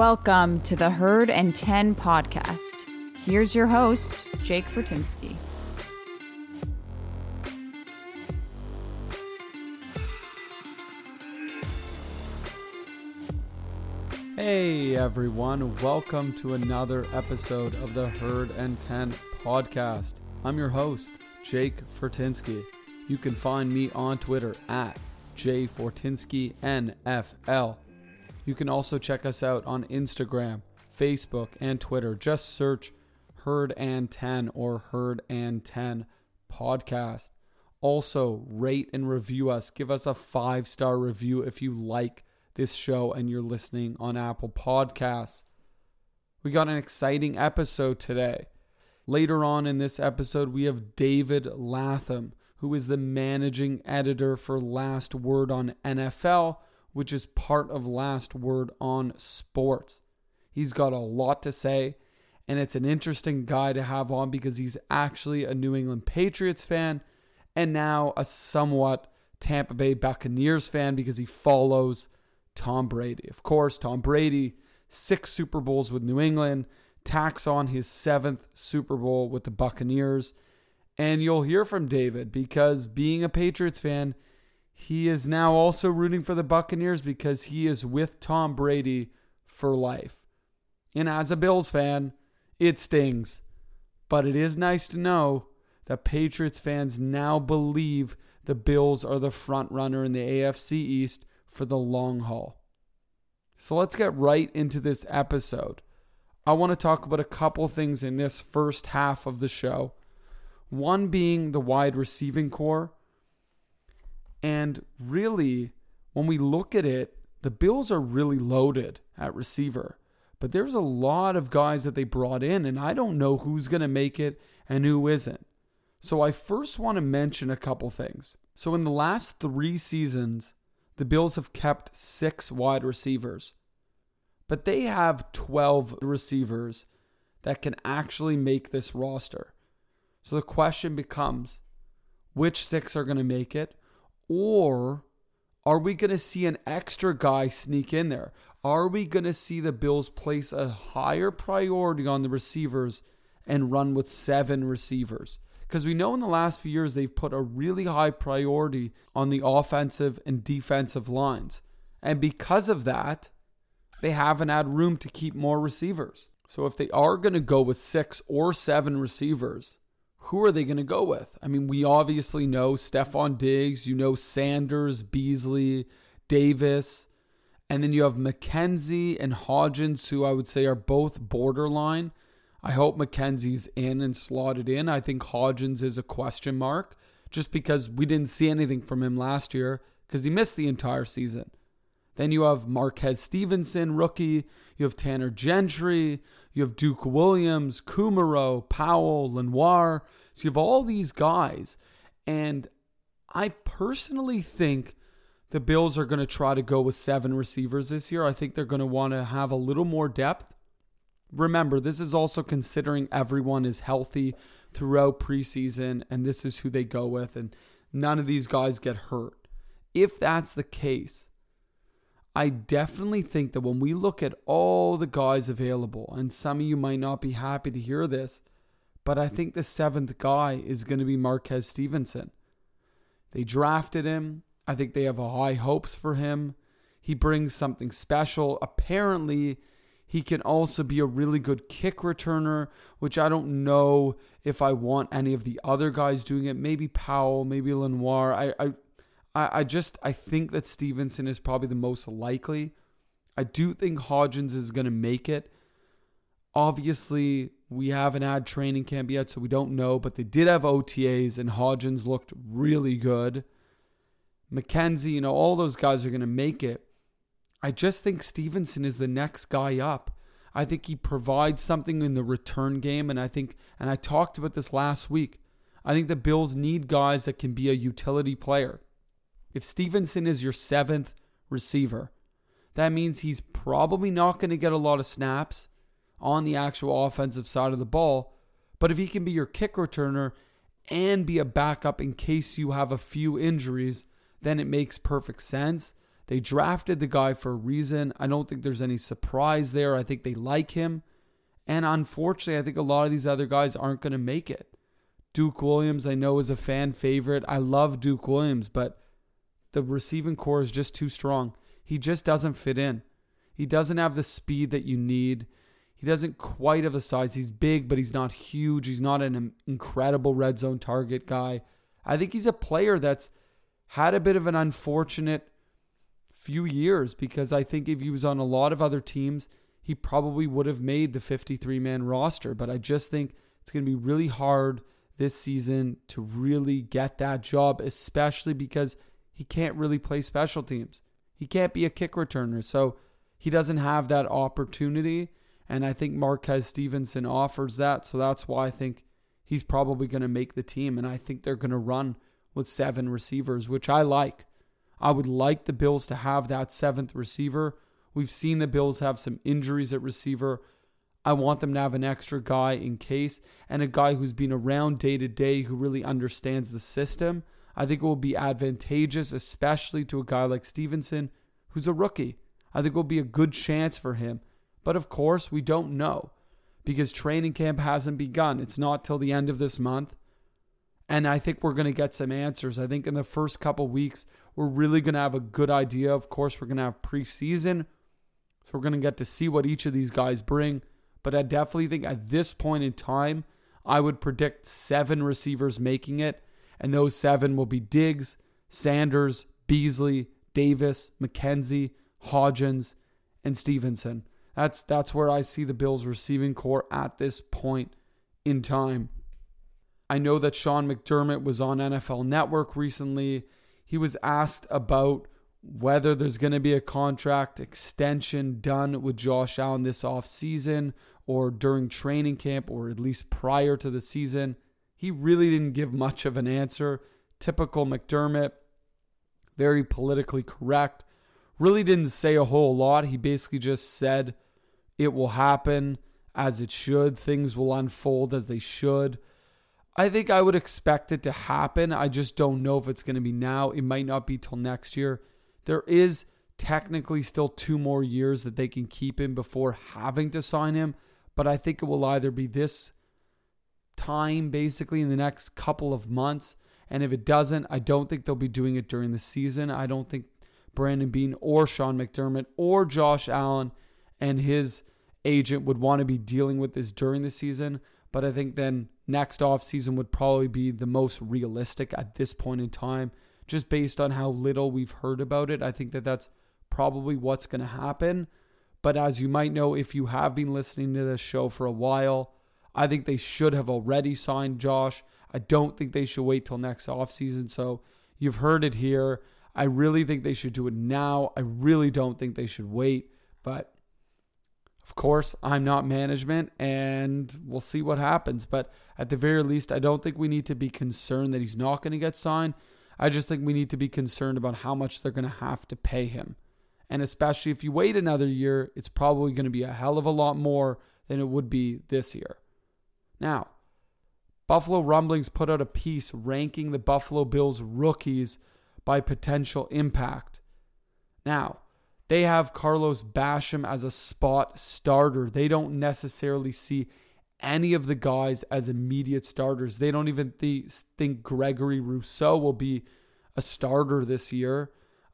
Welcome to the Herd and 10 podcast. Here's your host, Jake Fortinsky. Hey everyone, welcome to another episode of the Herd and 10 podcast. I'm your host, Jake Fortinsky. You can find me on Twitter at jfortinskyNFL. You can also check us out on Instagram, Facebook, and Twitter. Just search Herd and 10 or Herd and 10 podcast. Also, rate and review us. Give us a five star review if you like this show and you're listening on Apple Podcasts. We got an exciting episode today. Later on in this episode, we have David Latham, who is the managing editor for Last Word on NFL, which is part of Last Word on Sports. He's got a lot to say, and it's an interesting guy to have on because he's actually a New England Patriots fan and now a somewhat Tampa Bay Buccaneers fan because he follows Tom Brady. Of course, Tom Brady, six Super Bowls with New England, tacks on his seventh Super Bowl with the Buccaneers. And you'll hear from David because being a Patriots fan, he is now also rooting for the Buccaneers because he is with Tom Brady for life. And as a Bills fan, it stings. But it is nice to know that Patriots fans now believe the Bills are the front runner in the AFC East for the long haul. So let's get right into this episode. I want to talk about a couple things in this first half of the show. One being the wide receiving core. And really, when we look at it, the Bills are really loaded at receiver. But there's a lot of guys that they brought in, and I don't know who's going to make it and who isn't. So I first want to mention a couple things. So in the last three seasons, the Bills have kept six wide receivers, but they have 12 receivers that can actually make this roster. So the question becomes which six are going to make it? Or are we going to see an extra guy sneak in there? Are we going to see the Bills place a higher priority on the receivers and run with seven receivers? Because we know in the last few years they've put a really high priority on the offensive and defensive lines. And because of that, they haven't had room to keep more receivers. So if they are going to go with six or seven receivers, who are they going to go with? I mean, we obviously know Stefon Diggs, you know Sanders, Beasley, Davis, and then you have McKenzie and Hodgins, who I would say are both borderline. I hope McKenzie's in and slotted in. I think Hodgins is a question mark just because we didn't see anything from him last year because he missed the entire season. Then you have Marquez Stevenson, rookie. You have Tanner Gentry. You have Duke Williams, Kumerow, Powell, Lenoir. So you have all these guys. And I personally think the Bills are going to try to go with seven receivers this year. I think they're going to want to have a little more depth. Remember, this is also considering everyone is healthy throughout preseason, and this is who they go with, and none of these guys get hurt. If that's the case, I definitely think that when we look at all the guys available, and some of you might not be happy to hear this, but I mm. think the seventh guy is going to be Marquez Stevenson. They drafted him. I think they have high hopes for him. He brings something special. Apparently, he can also be a really good kick returner, which I don't know if I want any of the other guys doing it. Maybe Powell, maybe Lenoir. I, I I, I just I think that Stevenson is probably the most likely. I do think Hodgins is going to make it. Obviously, we haven't had training camp yet, so we don't know, but they did have OTAs, and Hodgins looked really good. McKenzie, you know, all those guys are going to make it. I just think Stevenson is the next guy up. I think he provides something in the return game. And I think, and I talked about this last week, I think the Bills need guys that can be a utility player. If Stevenson is your seventh receiver, that means he's probably not going to get a lot of snaps on the actual offensive side of the ball. But if he can be your kick returner and be a backup in case you have a few injuries, then it makes perfect sense. They drafted the guy for a reason. I don't think there's any surprise there. I think they like him. And unfortunately, I think a lot of these other guys aren't going to make it. Duke Williams, I know, is a fan favorite. I love Duke Williams, but the receiving core is just too strong. He just doesn't fit in. He doesn't have the speed that you need. He doesn't quite have the size. He's big, but he's not huge. He's not an incredible red zone target guy. I think he's a player that's had a bit of an unfortunate few years because I think if he was on a lot of other teams, he probably would have made the 53 man roster. But I just think it's going to be really hard this season to really get that job, especially because he can't really play special teams. He can't be a kick returner. So he doesn't have that opportunity. And I think Marquez Stevenson offers that. So that's why I think he's probably going to make the team. And I think they're going to run with seven receivers, which I like. I would like the Bills to have that seventh receiver. We've seen the Bills have some injuries at receiver. I want them to have an extra guy in case and a guy who's been around day to day who really understands the system. I think it will be advantageous, especially to a guy like Stevenson, who's a rookie. I think it will be a good chance for him. But of course, we don't know because training camp hasn't begun. It's not till the end of this month. And I think we're going to get some answers. I think in the first couple weeks, we're really going to have a good idea. Of course, we're going to have preseason. So we're going to get to see what each of these guys bring. But I definitely think at this point in time, I would predict seven receivers making it. And those seven will be Diggs, Sanders, Beasley, Davis, McKenzie, Hodgins, and Stevenson. That's that's where I see the Bills receiving core at this point in time. I know that Sean McDermott was on NFL Network recently he was asked about whether there's going to be a contract extension done with Josh Allen this offseason or during training camp or at least prior to the season. He really didn't give much of an answer. Typical McDermott, very politically correct. Really didn't say a whole lot. He basically just said it will happen as it should, things will unfold as they should. I think I would expect it to happen. I just don't know if it's going to be now. It might not be till next year. There is technically still two more years that they can keep him before having to sign him, but I think it will either be this time, basically, in the next couple of months. And if it doesn't, I don't think they'll be doing it during the season. I don't think Brandon Beane or Sean McDermott or Josh Allen and his agent would want to be dealing with this during the season. But I think then next offseason would probably be the most realistic at this point in time, just based on how little we've heard about it. I think that that's probably what's going to happen. But as you might know, if you have been listening to this show for a while, I think they should have already signed Josh. I don't think they should wait till next offseason. So you've heard it here. I really think they should do it now. I really don't think they should wait. But of course, I'm not management and we'll see what happens. But at the very least, I don't think we need to be concerned that he's not going to get signed. I just think we need to be concerned about how much they're going to have to pay him. And especially if you wait another year, it's probably going to be a hell of a lot more than it would be this year. Now, Buffalo Rumblings put out a piece ranking the Buffalo Bills rookies by potential impact. Now, they have Carlos Basham as a spot starter. They don't necessarily see any of the guys as immediate starters. They don't even th- think Gregory Rousseau will be a starter this year.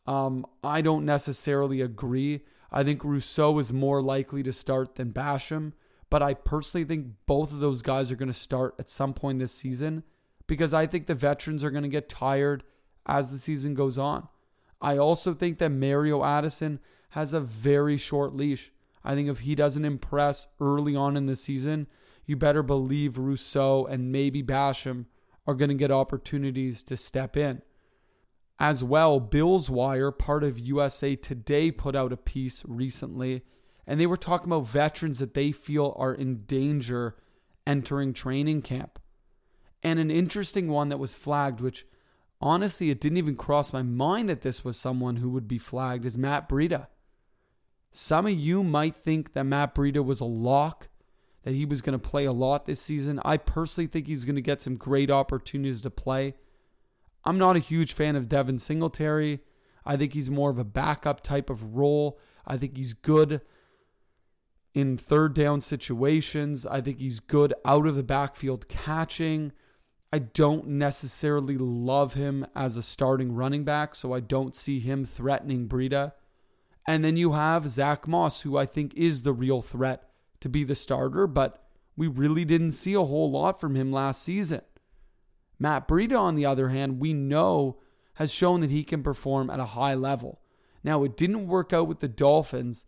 Um, I don't necessarily agree. I think Rousseau is more likely to start than Basham, but I personally think both of those guys are going to start at some point this season because I think the veterans are going to get tired as the season goes on. I also think that Mario Addison has a very short leash. I think if he doesn't impress early on in the season, you better believe Rousseau and maybe Basham are going to get opportunities to step in. As well, Bills Wire, part of USA Today, put out a piece recently, And they were talking about veterans that they feel are in danger entering training camp. And an interesting one that was flagged, which honestly, it didn't even cross my mind that this was someone who would be flagged, as Matt Breida. Some of you might think that Matt Breida was a lock, that he was going to play a lot this season. I personally think he's going to get some great opportunities to play. I'm not a huge fan of Devin Singletary. I think he's more of a backup type of role. I think he's good in third down situations. I think he's good out of the backfield catching. I don't necessarily love him as a starting running back, so I don't see him threatening Breida. And then you have Zack Moss, who I think is the real threat to be the starter, but we really didn't see a whole lot from him last season. Matt Breida, on the other hand, we know has shown that he can perform at a high level. Now, it didn't work out with the Dolphins,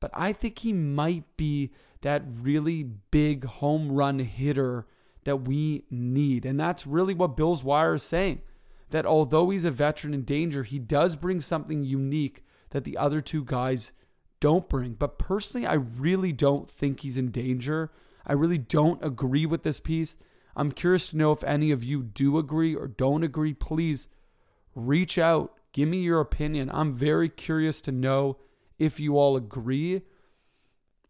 but I think he might be that really big home run hitter that we need. And that's really what Bill's Wire is saying. That although he's a veteran in danger, he does bring something unique that the other two guys don't bring. But personally, I really don't think he's in danger. I really don't agree with this piece. I'm curious to know if any of you do agree or don't agree. Please reach out, give me your opinion. I'm very curious to know if you all agree.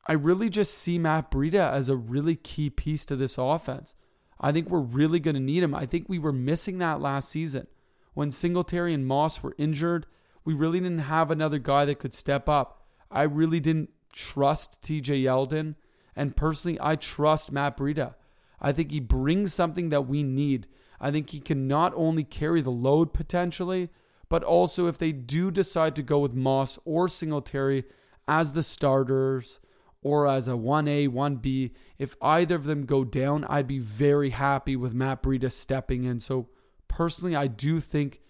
I really just see Matt Breida as a really key piece to this offense. I think we're really going to need him. I think we were missing that last season. When Singletary and Moss were injured, we really didn't have another guy that could step up. I really didn't trust TJ Yeldon. And personally, I trust Matt Breida. I think he brings something that we need. I think he can not only carry the load potentially, but also if they do decide to go with Moss or Singletary as the starters or as a 1A, 1B, if either of them go down, I'd be very happy with Matt Breida stepping in. So personally, I do think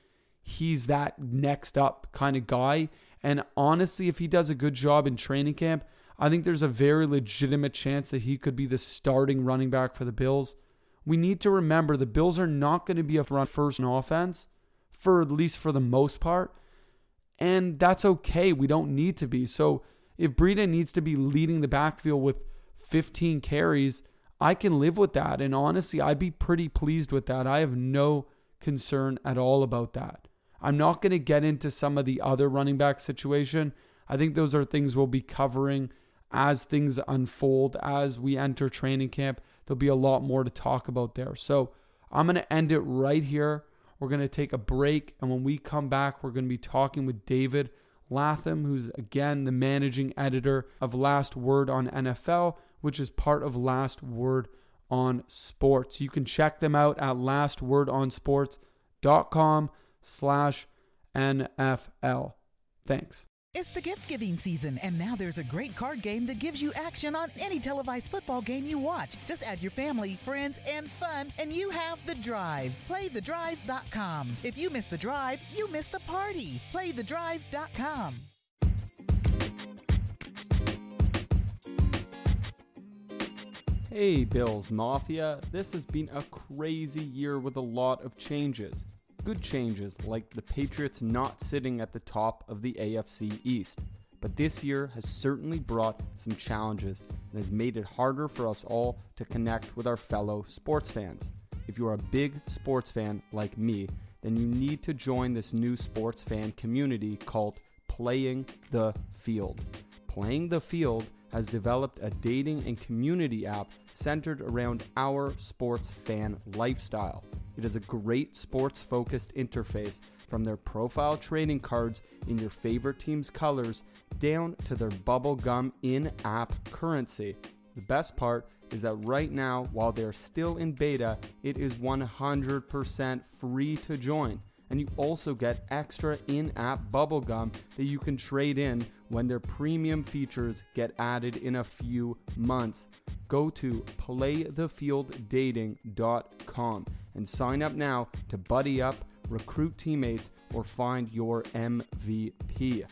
he's that next up kind of guy. And honestly, if he does a good job in training camp, I think there's a very legitimate chance that he could be the starting running back for the Bills. We need to remember the Bills are not going to be a run first in offense, for at least for the most part. And that's okay. We don't need to be. So if Breida needs to be leading the backfield with 15 carries, I can live with that. And honestly, I'd be pretty pleased with that. I have no concern at all about that. I'm not going to get into some of the other running back situation. I think those are things we'll be covering as things unfold, as we enter training camp. There'll be a lot more to talk about there. So I'm going to end it right here. We're going to take a break. And when we come back, we're going to be talking with David Latham, who's again the managing editor of Last Word on NFL, which is part of Last Word on Sports. You can check them out at lastwordonsports.com slash NFL. Thanks. It's the gift giving season, and now there's a great card game that gives you action on any televised football game you watch. Just add your family, friends, and fun, and you have the drive. PlayTheDrive.com. If you miss the drive, you miss the party. PlayTheDrive.com. Hey, Bills Mafia. This has been a crazy year with a lot of changes good changes like the Patriots not sitting at the top of the AFC East. But this year has certainly brought some challenges and has made it harder for us all to connect with our fellow sports fans. If you're a big sports fan like me, then you need to join this new sports fan community called Playing the Field. Playing the Field has developed a dating and community app centered around our sports fan lifestyle. It is a great sports focused interface from their profile trading cards in your favorite team's colors down to their bubblegum in app currency. The best part is that right now, while they're still in beta, it is 100% free to join. And you also get extra in app bubblegum that you can trade in when their premium features get added in a few months. Go to playthefielddating.com and sign up now to buddy up, recruit teammates, or find your MVP.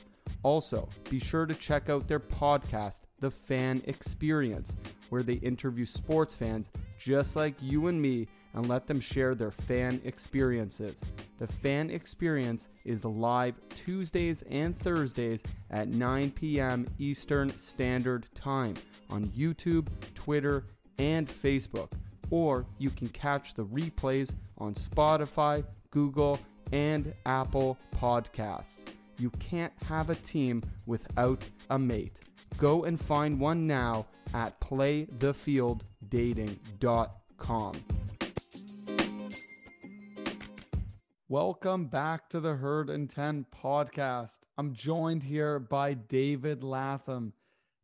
Also, be sure to check out their podcast, The Fan Experience, where they interview sports fans just like you and me and let them share their fan experiences. The fan experience is live Tuesdays and Thursdays at 9 p.m. Eastern Standard Time on YouTube, Twitter, and Facebook. Or you can catch the replays on Spotify, Google, and Apple Podcasts. You can't have a team without a mate. Go and find one now at playthefielddating.com. Welcome back to the Herd and 10 podcast. I'm joined here by David Latham.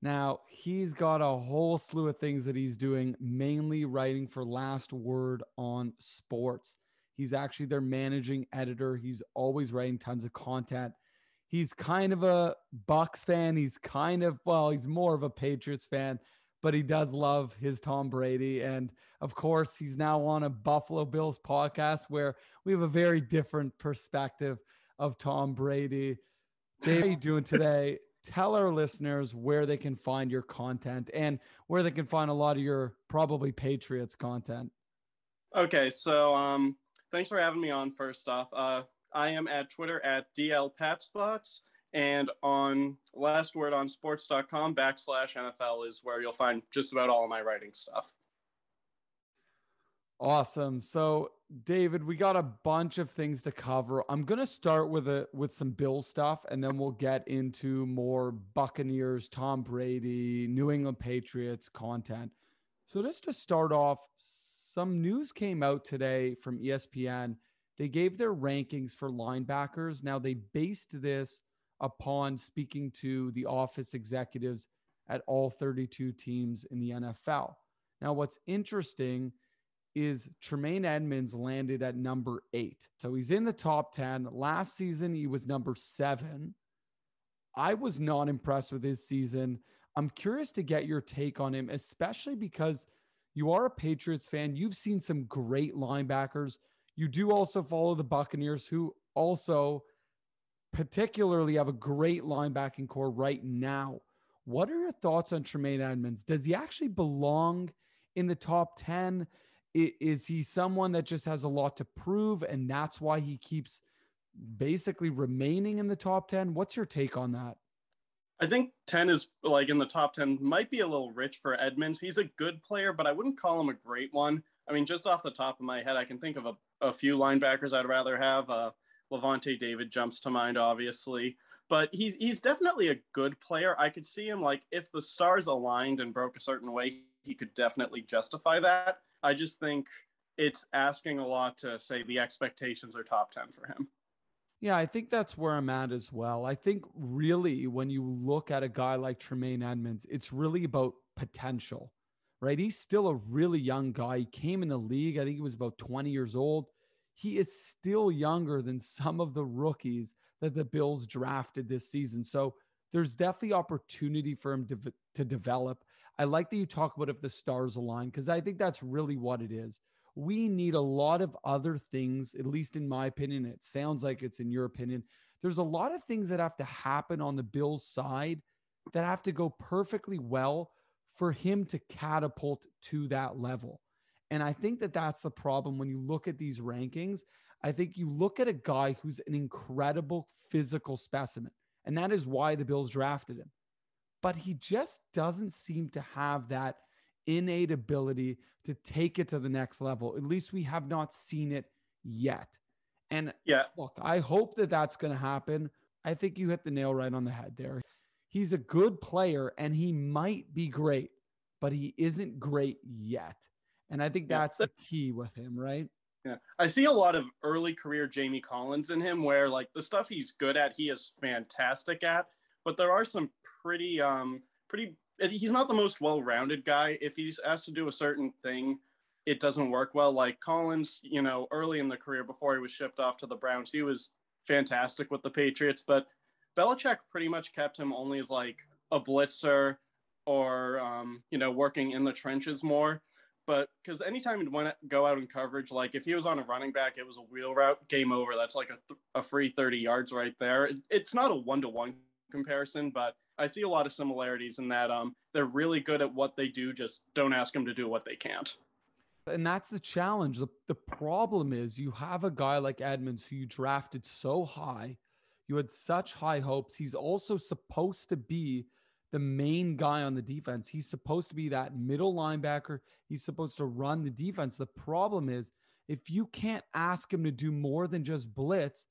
Now, he's got a whole slew of things that he's doing, mainly writing for Last Word on Sports. He's actually their managing editor. He's always writing tons of content. He's kind of a Bucs fan. He's kind of, well, he's more of a Patriots fan, but he does love his Tom Brady. And of course, he's now on a Buffalo Bills podcast where we have a very different perspective of Tom Brady. Dave, how are you doing today? Tell our listeners where they can find your content and where they can find a lot of your probably Patriots content. Okay, so um, thanks for having me on. First off, uh, I am at Twitter at DLPatsThoughts and on lastwordonsports.com backslash NFL is where you'll find just about all of my writing stuff. Awesome. So, David, we got a bunch of things to cover. I'm going to start with a with some Bill stuff and then we'll get into more Buccaneers, Tom Brady, New England Patriots content. So, just to start off, some news came out today from ESPN. They gave their rankings for linebackers. Now, they based this upon speaking to the office executives at all 32 teams in the NFL. Now, what's interesting is Tremaine Edmunds landed at number eight. So he's in the top 10. Last season, he was number seven. I was not impressed with his season. I'm curious to get your take on him, especially because you are a Patriots fan. You've seen some great linebackers. You do also follow the Buccaneers, who also particularly have a great linebacking core right now. What are your thoughts on Tremaine Edmunds? Does he actually belong in the top 10? Is he someone that just has a lot to prove and that's why he keeps basically remaining in the top 10? What's your take on that? I think 10 is like in the top 10 might be a little rich for Edmunds. He's a good player, but I wouldn't call him a great one. I mean, just off the top of my head, I can think of a, a few linebackers I'd rather have. Uh, Lavonte David jumps to mind, obviously, but he's he's definitely a good player. I could see him like if the stars aligned and broke a certain way, he could definitely justify that. I just think it's asking a lot to say the expectations are top 10 for him. Yeah, I think that's where I'm at as well. I think really when you look at a guy like Tremaine Edmunds, it's really about potential, right? He's still a really young guy. He came in the league, I think he was about 20 years old he is still younger than some of the rookies that the Bills drafted this season. So there's definitely opportunity for him to, to develop. I like that you talk about if the stars align, because I think that's really what it is. We need a lot of other things, at least in my opinion. It sounds like it's in your opinion. There's a lot of things that have to happen on the Bills side that have to go perfectly well for him to catapult to that level. And I think that that's the problem when you look at these rankings. I think you look at a guy who's an incredible physical specimen, and that is why the Bills drafted him. But he just doesn't seem to have that innate ability to take it to the next level. At least we have not seen it yet. And yeah, look, I hope that that's going to happen. I think you hit the nail right on the head there. He's a good player and he might be great, but he isn't great yet. And I think that's the key with him, right? Yeah. I see a lot of early career Jamie Collins in him where like the stuff he's good at, he is fantastic at, but there are some pretty um pretty he's not the most well-rounded guy. If he's asked to do a certain thing, it doesn't work well. Like Collins, you know, early in the career before he was shipped off to the Browns, he was fantastic with the Patriots, but Belichick pretty much kept him only as like a blitzer or um, you know, working in the trenches more but because anytime he'd want to go out in coverage, like if he was on a running back, it was a wheel route, game over. That's like a, th- a free 30 yards right there. It, it's not a one to one comparison, but I see a lot of similarities in that um, they're really good at what they do. Just don't ask them to do what they can't. And that's the challenge. The, the problem is you have a guy like Edmunds who you drafted so high. You had such high hopes. He's also supposed to be the main guy on the defense. He's supposed to be that middle linebacker. He's supposed to run the defense. The problem is if you can't ask him to do more than just blitz,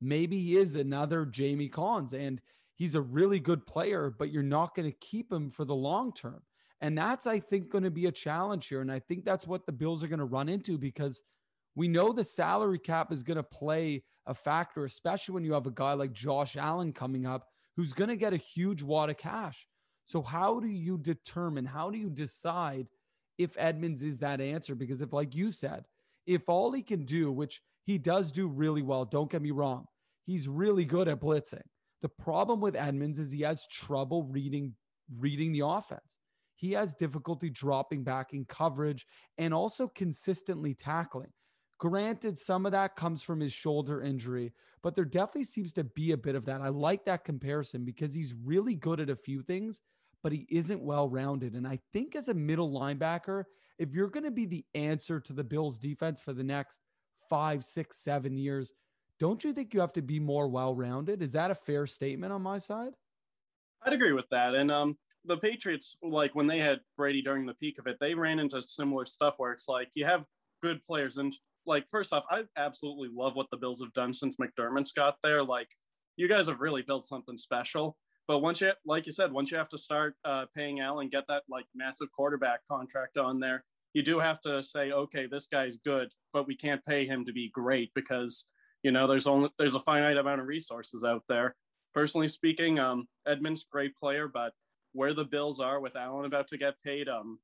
maybe he is another Jamie Collins and he's a really good player, but you're not going to keep him for the long term. And that's, I think, going to be a challenge here. And I think that's what the Bills are going to run into because we know the salary cap is going to play a factor, especially when you have a guy like Josh Allen coming up who's going to get a huge wad of cash. So, how do you determine, how do you decide if Edmunds is that answer? Because if, like you said, if all he can do, which he does do really well, don't get me wrong, he's really good at blitzing. The problem with Edmunds is he has trouble reading reading the offense. He has difficulty dropping back in coverage and also consistently tackling. Granted, some of that comes from his shoulder injury, but there definitely seems to be a bit of that. I like that comparison because he's really good at a few things, but he isn't well rounded. And I think as a middle linebacker, if you're going to be the answer to the Bills defense for the next five, six, seven years, don't you think you have to be more well rounded? Is that a fair statement on my side? I'd agree with that. And um, the Patriots, like when they had Brady during the peak of it, they ran into similar stuff where it's like you have good players. And like, first off, I absolutely love what the Bills have done since McDermott's got there. Like, you guys have really built something special. But once you, like you said, once you have to start uh, paying Allen, get that like massive quarterback contract on there, you do have to say, okay, this guy's good, but we can't pay him to be great because you know there's only there's a finite amount of resources out there. Personally speaking, um, Edmunds great player, but where the Bills are with Allen about to get paid, um,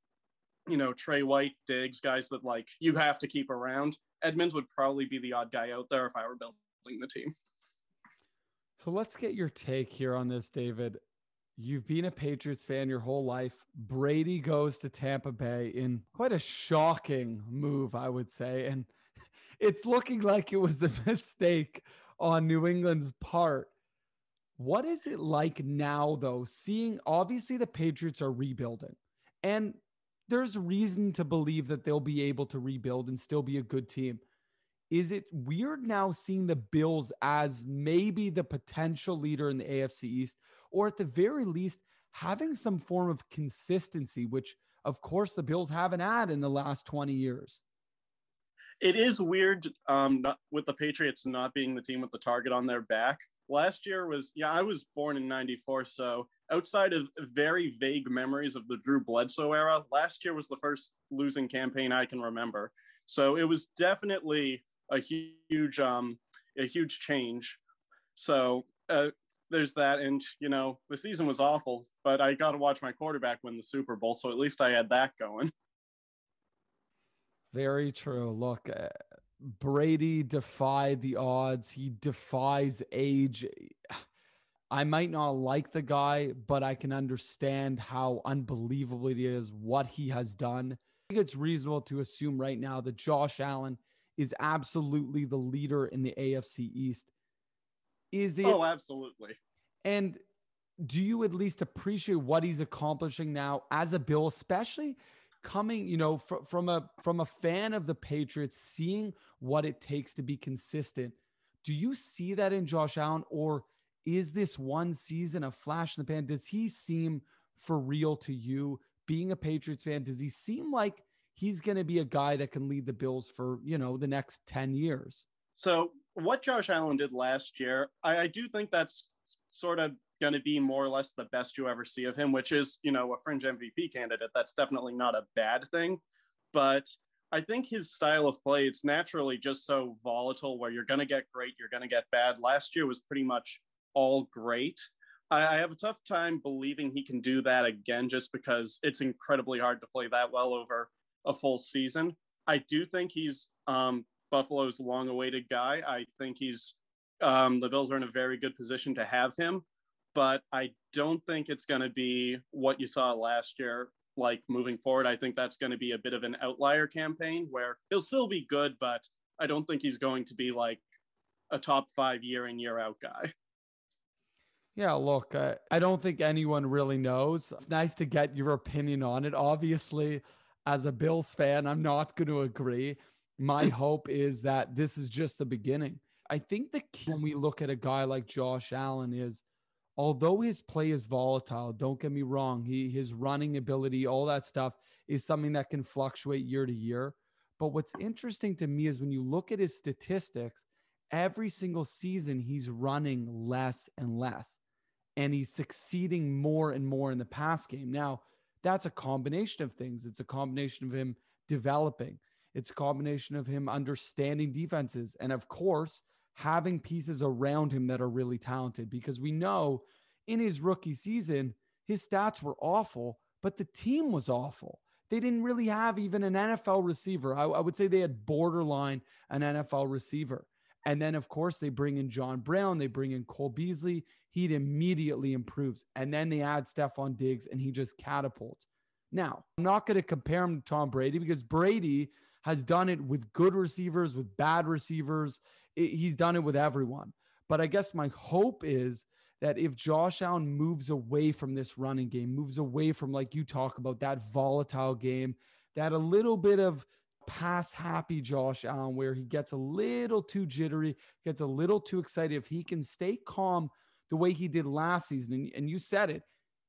you know Tre White, Diggs, guys that like you have to keep around. Edmunds would probably be the odd guy out there if I were building the team. So let's get your take here on this, David. You've been a Patriots fan your whole life. Brady goes to Tampa Bay in quite a shocking move, I would say. And it's looking like it was a mistake on New England's part. What is it like now, though, seeing obviously the Patriots are rebuilding? And there's reason to believe that they'll be able to rebuild and still be a good team. Is it weird now seeing the Bills as maybe the potential leader in the AFC East, or at the very least, having some form of consistency, which of course the Bills haven't had in the last 20 years? It is weird um, not, with the Patriots not being the team with the target on their back. Last year was, yeah, I was born in 94. So outside of very vague memories of the Drew Bledsoe era, last year was the first losing campaign I can remember. So it was definitely a huge um, a huge change. So uh, there's that, and you know the season was awful, but I got to watch my quarterback win the Super Bowl, so at least I had that going. Very true. Look, uh, Brady defied the odds. He defies age. I might not like the guy, but I can understand how unbelievable it is what he has done. I think it's reasonable to assume right now that Josh Allen is absolutely the leader in the AFC East. Is it? Oh, absolutely. And do you at least appreciate what he's accomplishing now as a Bill, especially coming, you know, fr- from a from a fan of the Patriots, seeing what it takes to be consistent? Do you see that in Josh Allen, or is this one season a flash in the pan? Does he seem for real to you? Being a Patriots fan, does he seem like he's going to be a guy that can lead the Bills for, you know, the next 10 years. So, what Josh Allen did last year, I, I do think that's sort of going to be more or less the best you ever see of him, which is, you know, a fringe MVP candidate. That's definitely not a bad thing. But I think his style of play, it's naturally just so volatile where you're going to get great, you're going to get bad. Last year was pretty much all great. I, I have a tough time believing he can do that again just because it's incredibly hard to play that well over a full season. I do think he's um, Buffalo's long awaited guy. I think he's um, the Bills are in a very good position to have him, but I don't think it's going to be what you saw last year. Like moving forward, I think that's going to be a bit of an outlier campaign where he'll still be good, but I don't think he's going to be like a top five year in year out guy. Yeah, look, uh, I don't think anyone really knows. It's nice to get your opinion on it. Obviously, as a Bills fan, I'm not going to agree. My hope is that this is just the beginning. I think the key when we look at a guy like Josh Allen is although his play is volatile, don't get me wrong, he his running ability, all that stuff is something that can fluctuate year to year. But what's interesting to me is when you look at his statistics, every single season he's running less and less and he's succeeding more and more in the pass game. Now, that's a combination of things. It's a combination of him developing. It's a combination of him understanding defenses and of course, having pieces around him that are really talented because we know in his rookie season, his stats were awful, but the team was awful. They didn't really have even an NFL receiver. I, I would say they had borderline an NFL receiver. And then, of course, they bring in John Brown, they bring in Cole Beasley. He immediately improves. And then they add Stefon Diggs and he just catapults. Now, I'm not going to compare him to Tom Brady because Brady has done it with good receivers, with bad receivers. He's done it with everyone. But I guess my hope is that if Josh Allen moves away from this running game, moves away from, like you talk about, that volatile game, that a little bit of pass happy Josh Allen, where he gets a little too jittery, gets a little too excited, if he can stay calm the way he did last season, and, and you said it,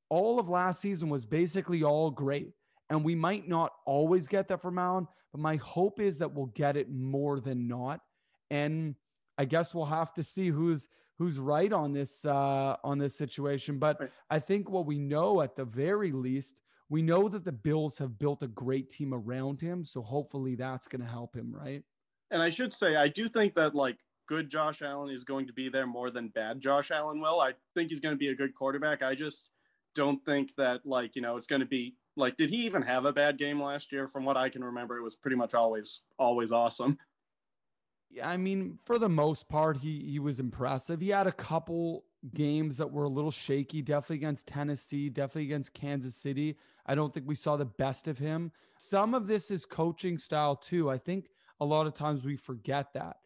all of last season was basically all great. And we might not always get that from Allen, but my hope is that we'll get it more than not. And I guess we'll have to see who's who's right on this uh, on this situation. But right. I think what we know at the very least, we know that the Bills have built a great team around him. So hopefully that's going to help him, right? And I should say, I do think that like good Josh Allen is going to be there more than bad Josh Allen will. I think he's going to be a good quarterback. I just don't think that like you know it's going to be like did he even have a bad game last year from what i can remember it was pretty much always always awesome i mean for the most part he he was impressive. He had a couple games that were a little shaky definitely against tennessee definitely against kansas city. I don't think we saw the best of him. Some of this is coaching style too. I think a lot of times we forget that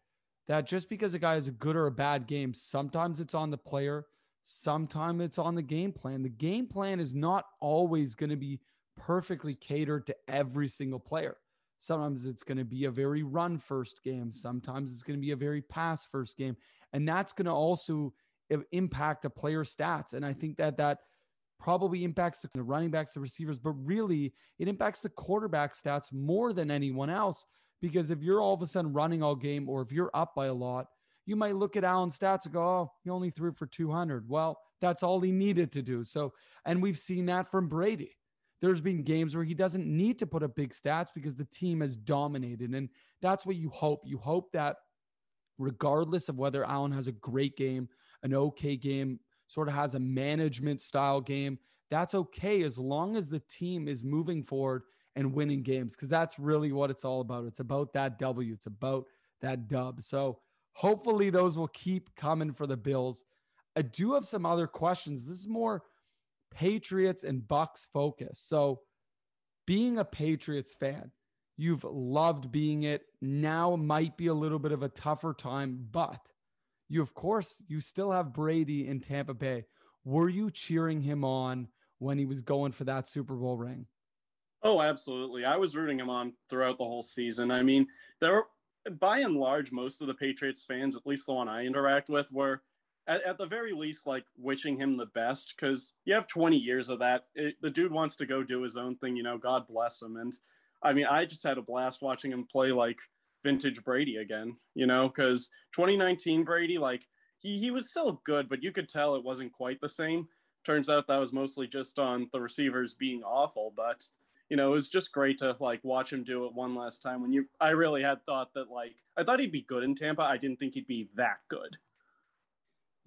that just because a guy has a good or a bad game sometimes it's on the player sometimes it's on the game plan. The game plan is not always going to be perfectly catered to every single player. Sometimes it's going to be a very run first game. Sometimes it's going to be a very pass first game. And that's going to also impact a player's stats. And I think that that probably impacts the running backs, the receivers, but really it impacts the quarterback stats more than anyone else. Because if you're all of a sudden running all game or if you're up by a lot, you might look at Allen's stats and go, oh, he only threw for 200. Well, that's all he needed to do. So, and we've seen that from Brady there's been games where he doesn't need to put up big stats because the team has dominated. And that's what you hope. You hope that regardless of whether Allen has a great game, an okay game, sort of has a management style game, that's okay as long as the team is moving forward and winning games because that's really what it's all about. It's about that W, it's about that dub. So hopefully those will keep coming for the Bills. I do have some other questions. This is more Patriots and Bucs focus. So, being a Patriots fan, you've loved being it. Now might be a little bit of a tougher time, but you, of course, you still have Brady in Tampa Bay. Were you cheering him on when he was going for that Super Bowl ring? Oh, absolutely. I was rooting him on throughout the whole season. I mean, there by and large, most of the Patriots fans, at least the one I interact with, were at, at the very least, like wishing him the best because you have 20 years of that. It, the dude wants to go do his own thing, you know, God bless him. And I mean, I just had a blast watching him play like vintage Brady again, you know, because 2019 Brady, like he, he was still good, but you could tell it wasn't quite the same. Turns out that was mostly just on the receivers being awful, but you know, it was just great to like watch him do it one last time. When you, I really had thought that like I thought he'd be good in Tampa. I didn't think he'd be that good.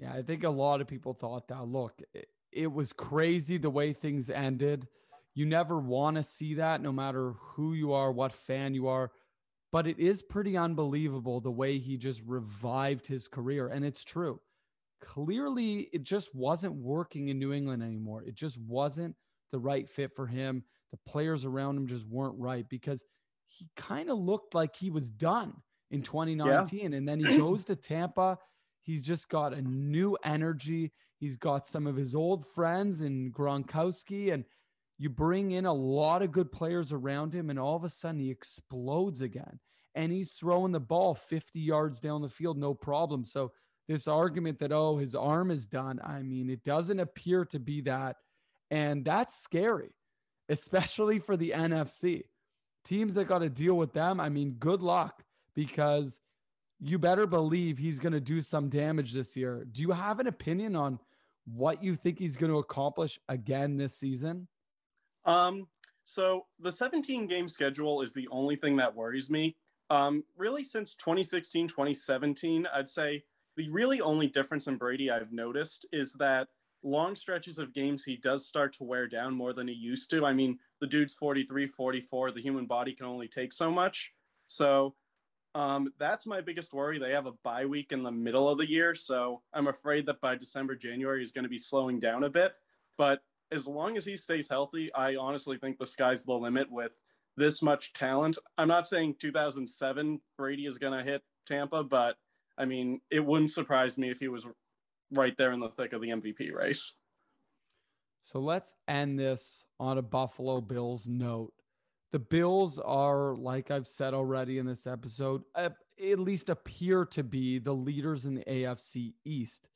Yeah, I think a lot of people thought that. Look, it, it was crazy the way things ended. You never want to see that, no matter who you are, what fan you are. But it is pretty unbelievable the way he just revived his career. And it's true. Clearly, it just wasn't working in New England anymore. It just wasn't the right fit for him. The players around him just weren't right because he kind of looked like he was done in 2019. Yeah. And then he goes to Tampa He's just got a new energy. He's got some of his old friends in Gronkowski, and You bring in a lot of good players around him, and all of a sudden he explodes again. And he's throwing the ball 50 yards down the field, no problem. So, this argument that, oh, his arm is done, I mean, it doesn't appear to be that. And that's scary, especially for the NFC. Teams that got to deal with them, I mean, good luck because you better believe he's going to do some damage this year. Do you have an opinion on what you think he's going to accomplish again this season? Um, so the 17 game schedule is the only thing that worries me. Um, really, since 2016, 2017, I'd say the really only difference in Brady I've noticed is that long stretches of games he does start to wear down more than he used to. I mean, the dude's 43, 44. The human body can only take so much. So um, that's my biggest worry. They have a bye week in the middle of the year. So I'm afraid that by December, January, is going to be slowing down a bit. But as long as he stays healthy, I honestly think the sky's the limit with this much talent. I'm not saying 2007 Brady is going to hit Tampa, but I mean, it wouldn't surprise me if he was right there in the thick of the MVP race. So let's end this on a Buffalo Bills note. The Bills are, like I've said already in this episode, at least appear to be the leaders in the AFC East.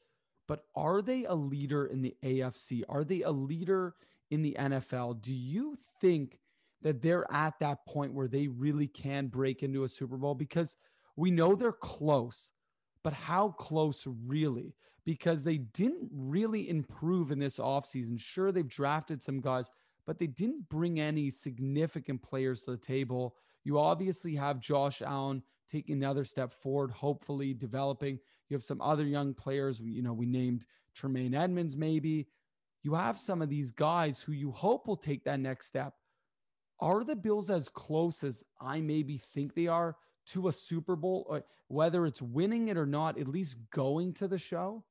But are they a leader in the AFC? Are they a leader in the NFL? Do you think that they're at that point where they really can break into a Super Bowl? Because we know they're close, but how close really? Because they didn't really improve in this offseason. Sure, they've drafted some guys but they didn't bring any significant players to the table. You obviously have Josh Allen taking another step forward, hopefully developing. You have some other young players. You know, we named Tremaine Edmunds, maybe. You have some of these guys who you hope will take that next step. Are the Bills as close as I maybe think they are to a Super Bowl, uh, whether it's winning it or not, at least going to the show?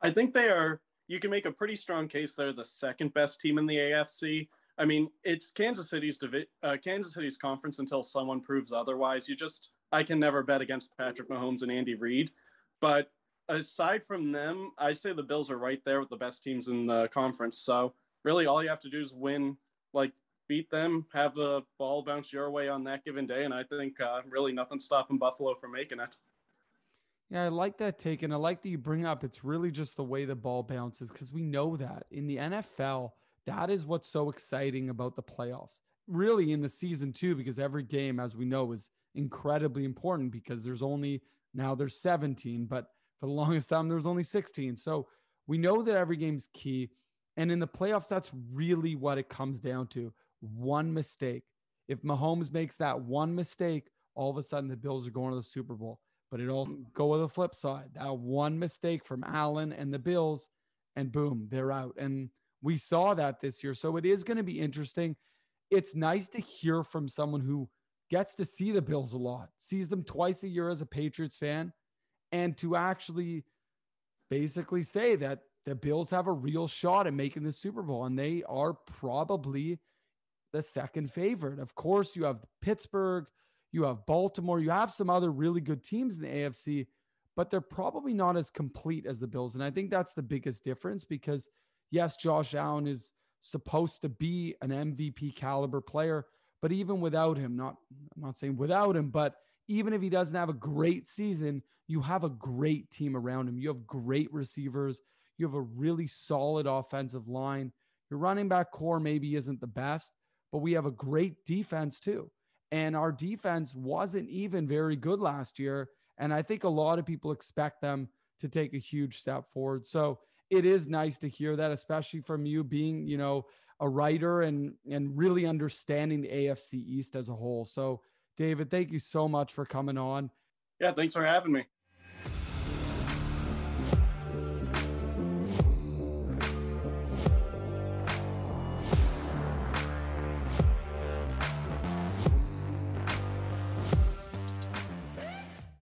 I think they are you can make a pretty strong case they're the second best team in the AFC. I mean, it's Kansas City's divi- uh, Kansas City's conference until someone proves otherwise. You just I can never bet against Patrick Mahomes and Andy Reid, but aside from them, I say the Bills are right there with the best teams in the conference. So really, all you have to do is win, like beat them, have the ball bounce your way on that given day, and I think uh, really nothing stopping Buffalo from making it. Yeah, I like that take. And I like that you bring up it's really just the way the ball bounces because we know that in the NFL, that is what's so exciting about the playoffs. Really, in the season, too, because every game, as we know, is incredibly important because there's only now there's 17, but for the longest time, there's only 16. So we know that every game's key. And in the playoffs, that's really what it comes down to one mistake. If Mahomes makes that one mistake, all of a sudden the Bills are going to the Super Bowl. But it'll mm. go with the flip side. That one mistake from Allen and the Bills, and boom, they're out. And we saw that this year. So it is going to be interesting. It's nice to hear from someone who gets to see the Bills a lot, sees them twice a year as a Patriots fan, and to actually basically say that the Bills have a real shot at making the Super Bowl, and they are probably the second favorite. Of course, you have Pittsburgh, you have Baltimore. You have some other really good teams in the AFC, but they're probably not as complete as the Bills. And I think that's the biggest difference because, yes, Josh Allen is supposed to be an MVP caliber player, but even without him, not I'm not saying without him, but even if he doesn't have a great season, you have a great team around him. You have great receivers. You have a really solid offensive line. Your running back core maybe isn't the best, but we have a great defense too. And our defense wasn't even very good last year. And I think a lot of people expect them to take a huge step forward. So it is nice to hear that, especially from you being, you know, a writer and and really understanding the AFC East as a whole. So David, thank you so much for coming on. Yeah, thanks for having me.